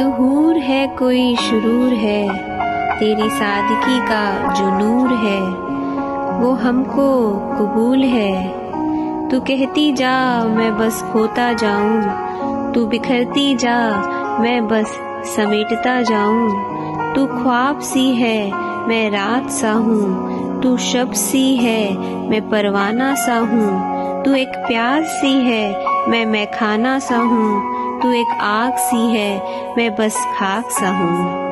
तू हूर है कोई शुरूर है, तेरी सादगी का जो नूर है, वो हमको कबूल है। तू कहती जा, मैं बस खोता जाऊँ। तू बिखरती जा, मैं बस समेटता जाऊँ। तू ख्वाब सी है, मैं रात सा हूँ। तू शब सी है, मैं परवाना सा हूँ। तू एक प्यास सी है, मैं मैं खाना सा हूँ। तू एक आग सी है मैं बस खाक सा हूँ।